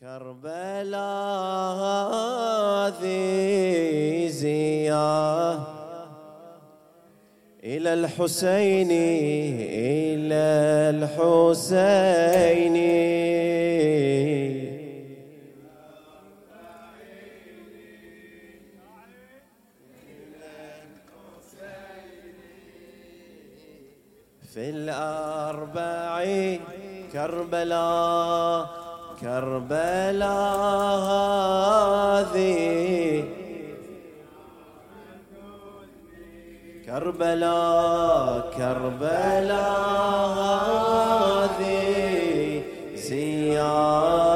كربلاء هذه زياه. إلى الحسين إلى الحسين. في الأربعين كربلاء كربلاء هذه كربلاء كربلاء هذه زيارة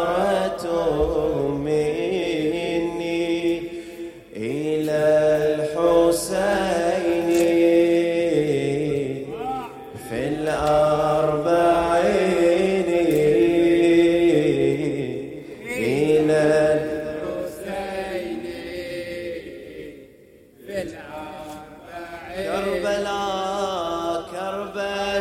كربلاء كربلاء.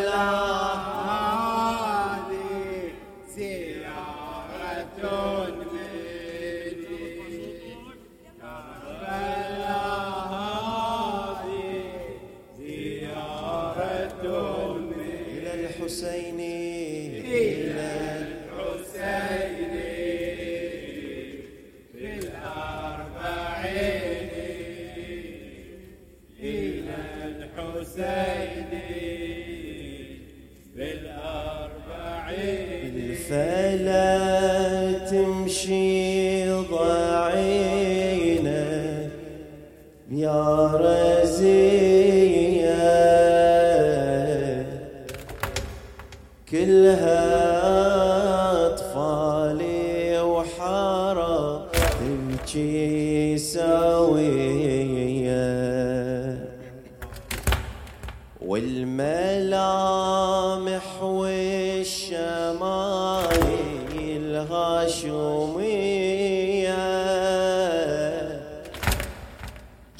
الأربعين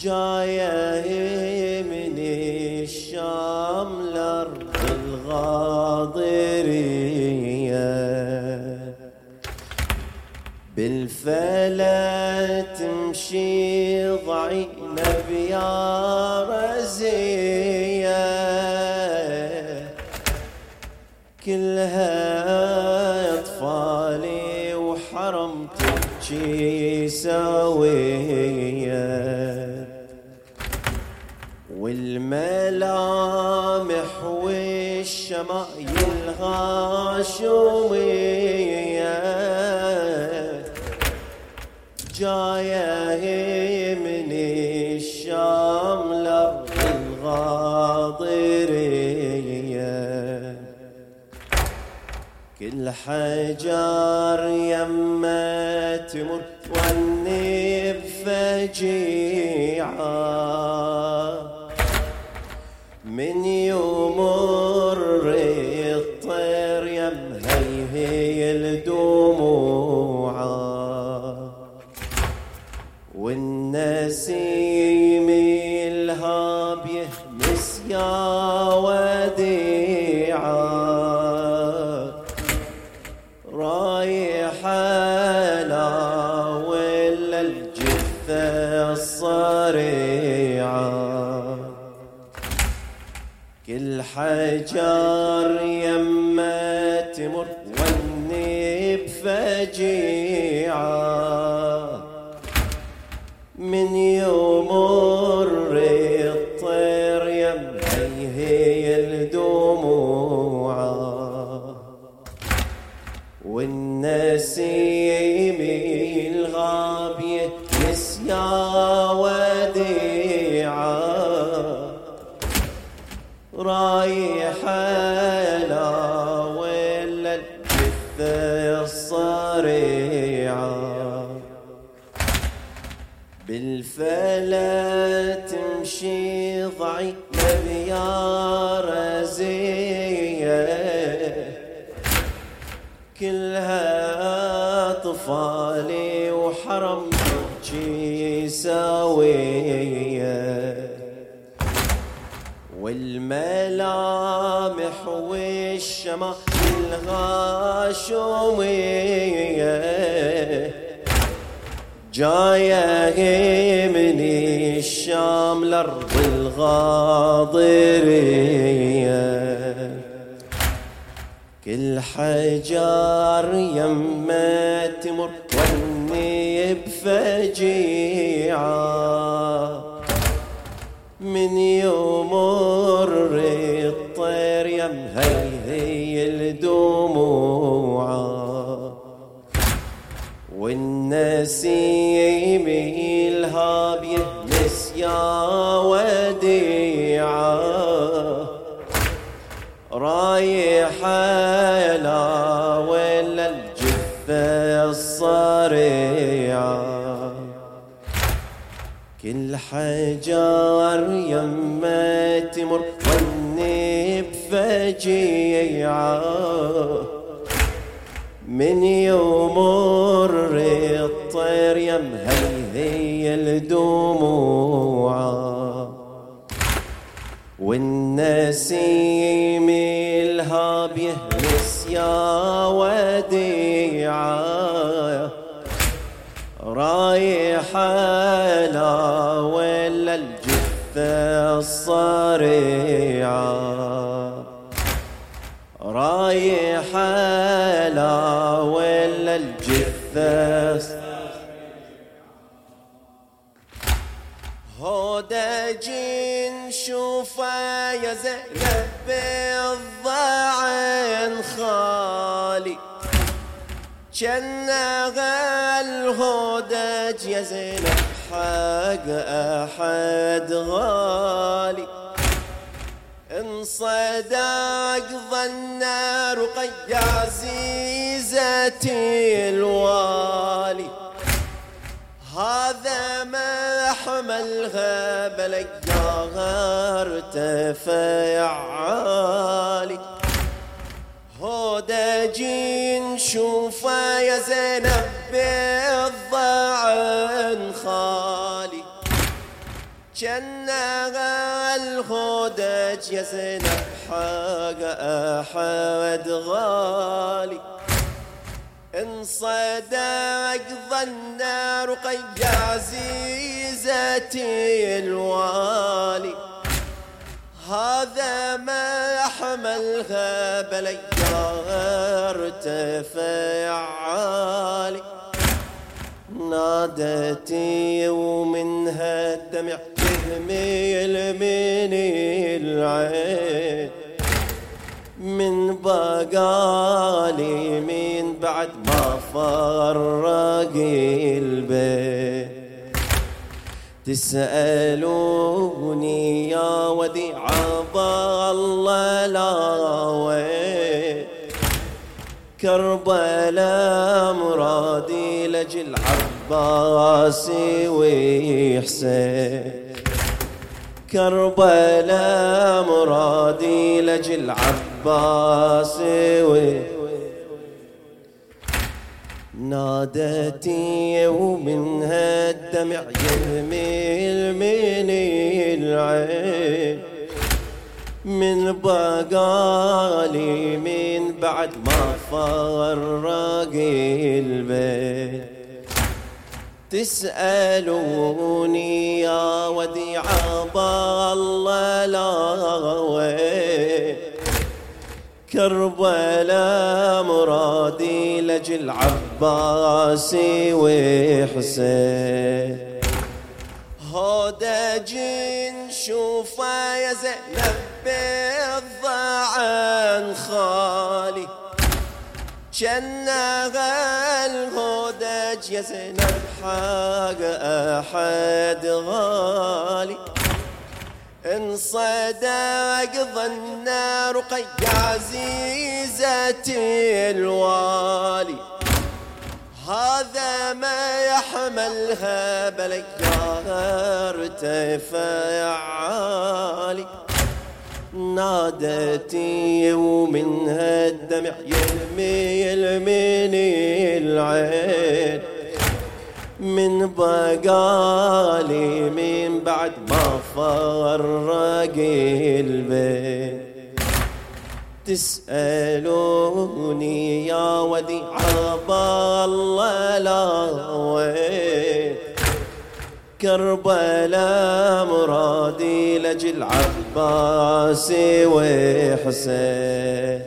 جاية من الشام لأرض الغاضرية بالفلا تمشي ضعينة بيا رزية. كلها أطفالي وحرم تبكي سوية. والشمايل غاشومية جاية من الشام لأرض الغاضرية كل حجار يما تمر والنب فجيعة والنب بالفلا تمشي ضعيفة يا رزية كلها أطفالي وحرم تبكي سوية والملامح والشمال الغاشومية جاية من الشام لارض الغاضرية. كل حجار يمه تمر وني بفجيعة. من يمر والنسيم الهاب يهمس يا وديعة. رايح لا ولا الجثة الصريعة. كل حجار يما تمر وني بفجيعة من يمر الطير يم هي الدموع. والنسيم الهاب يهمس يا وديعة. رايح لا ولا الجثة الصريعة؟ رايح لا ولا الجثة هودجين شوفه يا زينب بالضعن خالي. جنة الهودج يا زينب حق أحد غالي. إن صدق ظن رقي عزيزتي الوالي. ما حملها بلقاها ارتفع عالي هودجين شوفه يا زينب بالضعن خالي. جنة الهودج يا زينب حق أحد غالي. إن صدق ظن رقي عزيزتي الوالي. هذا ما حملها بليا ارتفع عالي نادتي ومنها الدمع يهميل من العين. من بقالي من بعد ما فرق البيت. تسألوني يا وديع الله لا وين كربلاء مرادي لجل عباس وحسين كربلاء مرادي لجل عباس وحسين نادتي ومنها الدمع يهمل من العين من بقالي من بعد ما فرق البيت تسألوني يا وديع الله لا وين كربلاء مرادي لجل عباس وحسين. هودجين شوفا يا زينب بالضعن خالي. جنة الهودج يا زينب حق أحد غالي. إن صدق ظن رقي عزيزتي الوالي. هذا ما يحملها بليا ارتفع عالي نادتي ومنها الدمع يهمي من العين من بقالي من بعد ما فرق البيت. تسألوني يا وديع الله لا وين كربلاء مرادي لجل عباس وحسين.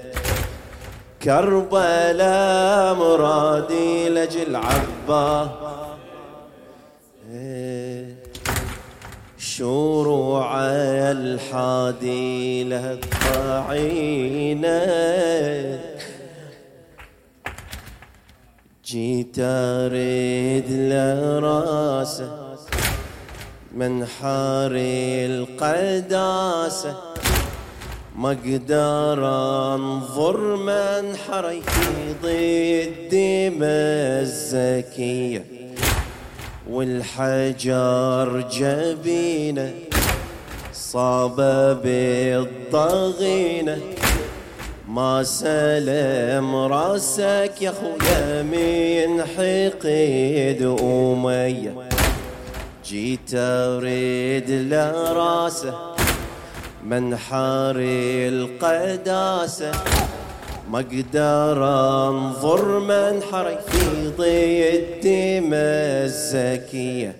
كربلاء مرادي لجل عباس شروع الحادي له جيت أريد لراسه من حاري القداسه ما أقدر أنظر من حري ضد الزكية. والحجر جبينه صاب بالضغينه ما سلم راسك يا خويا من حقيد أمية. جيت أريد لراسه حاري القداسة. ما أقدر انظر من حري في ضي الدماء الزكية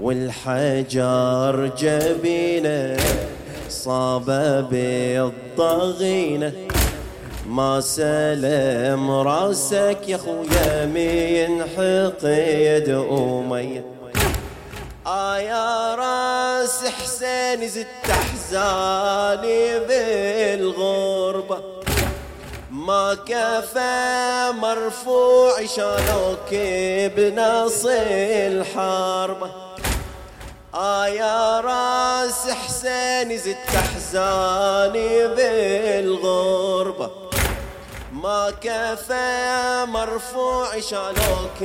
والحجر جبينة صاب بالضغينة ما سلم راسك يا خويا من حقيد أمية آه يا راس حسين زدت أحزاني بالغربة. ما كفى مرفوع شالوك بنص الحربه آه يا راس حسين زدت أحزاني بالغربة ما كفى مرفوع شالوك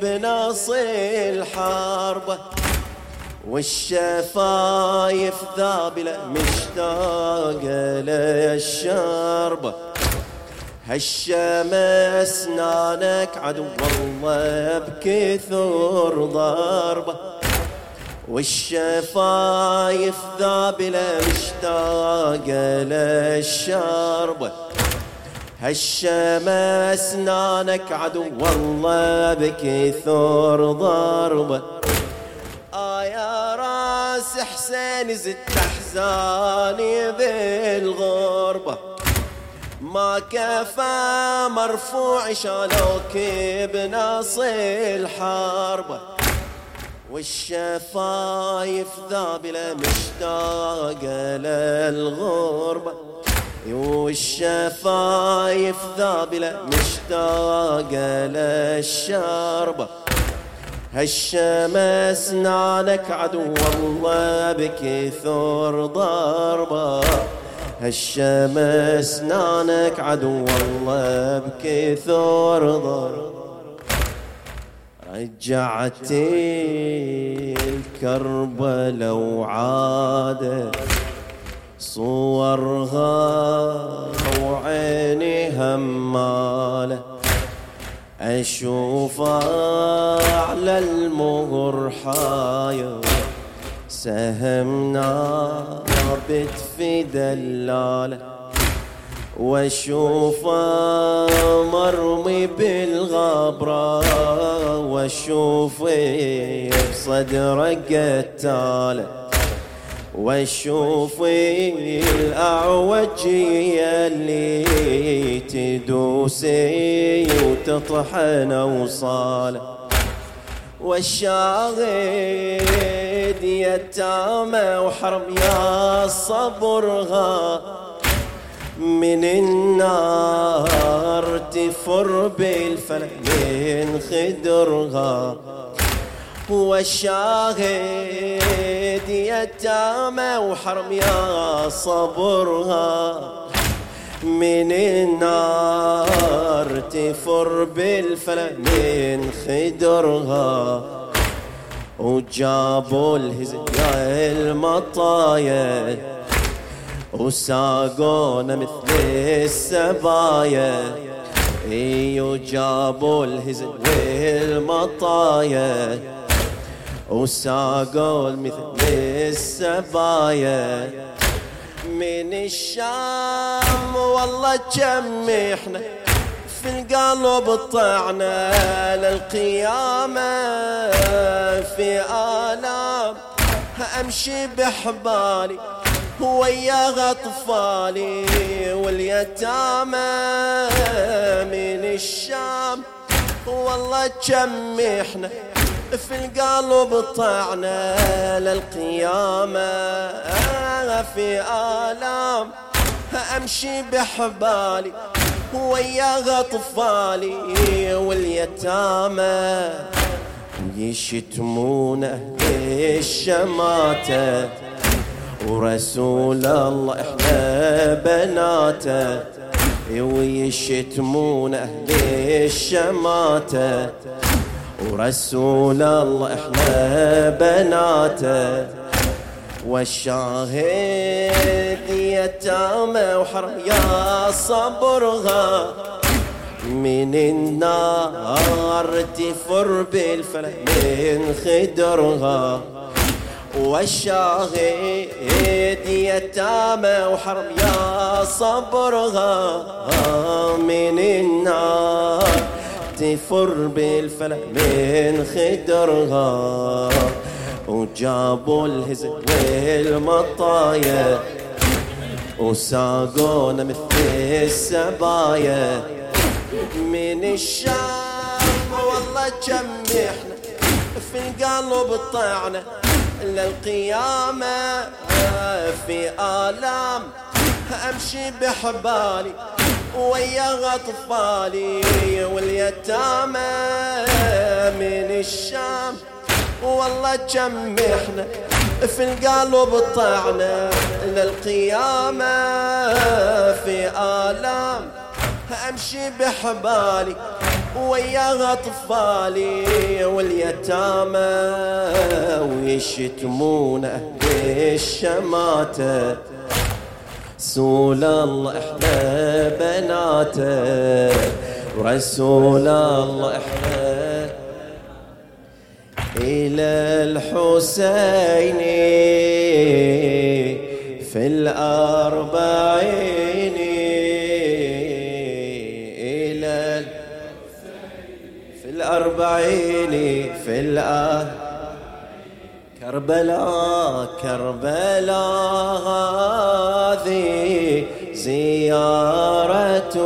بنص الحربة والشفايف ذابلة مشتاقة للشربة هالشمس أسنانك عدو الله بكثر ضربة والشفايف ذابلة مشتاقة للشربة هالشمس أسنانك عدو والله بكثر ضربة. آه يا راس حسين زدت أحزاني بالغربة. ما كفى مرفوع شالوك بنص الحربه والشفايف ذابلة مشتاقة للغربة والشفايف ذابلة مشتاقة للشربة هالشمس نالك عدو والله بكثر ضربة. هالشمس نانك عدو والله بكثر ضربة رجعتي الكربلة وعادت صورها وعيني همالة. أشوفها على المهر حاير. سهم نابت في دلاله واشوف مرمي بالغبرة واشوف بصدره قتاله واشوف الأعوجية اللي تدوسي وتطحن اوصاله والشاهد يتامى وحرم يا صبرها من النار تفر بالفلك من خدرها والشاهد يتامى وحرم يا صبرها من النار تفر بالفلك من خدرها وجابوا الهزية المطايا. وساقونا مثل السبايا. ايو جابوا الهزل والمطايا. وساقوا مثل السبايا. من الشام والله كم إحنا في القلب طعنا للقيامة في آلام. أمشي بحبالي ويا أطفالي واليتامى من الشام. والله كم إحنا في القلب طعنا للقيامة في آلام. أمشي بحبالي ويا أطفالي واليتامى يشتمون أهل الشماتة ورسول الله إحنا بناته ويشتمون أهل الشماته ورسول الله إحنا بناته. والشاهد يتامى وحرم يا صبرها. من النار تفر بالفلك من خدرها. والشاهد يتامى وحرم يا صبرها. من النار تفر بالفلك من خدرها. وجابوا الهزل والمطايا. وساقونا مثل السبايا من الشام والله كم إحنا في القلب طعنا للقيامة. في آلام أمشي بحبالي ويا أطفالي واليتامى. من الشام والله كم إحنا في القلب طعنا للقيامة في آلام. أمشي بحبالي ويا أطفالي واليتامى ويشتمون أهل الشماتة رسول الله إحنا بناته رسول الله إحنا إلى الحسين في الأربعين إلى في الأربعين في الآه كربلاء كربلاء هذه زيارة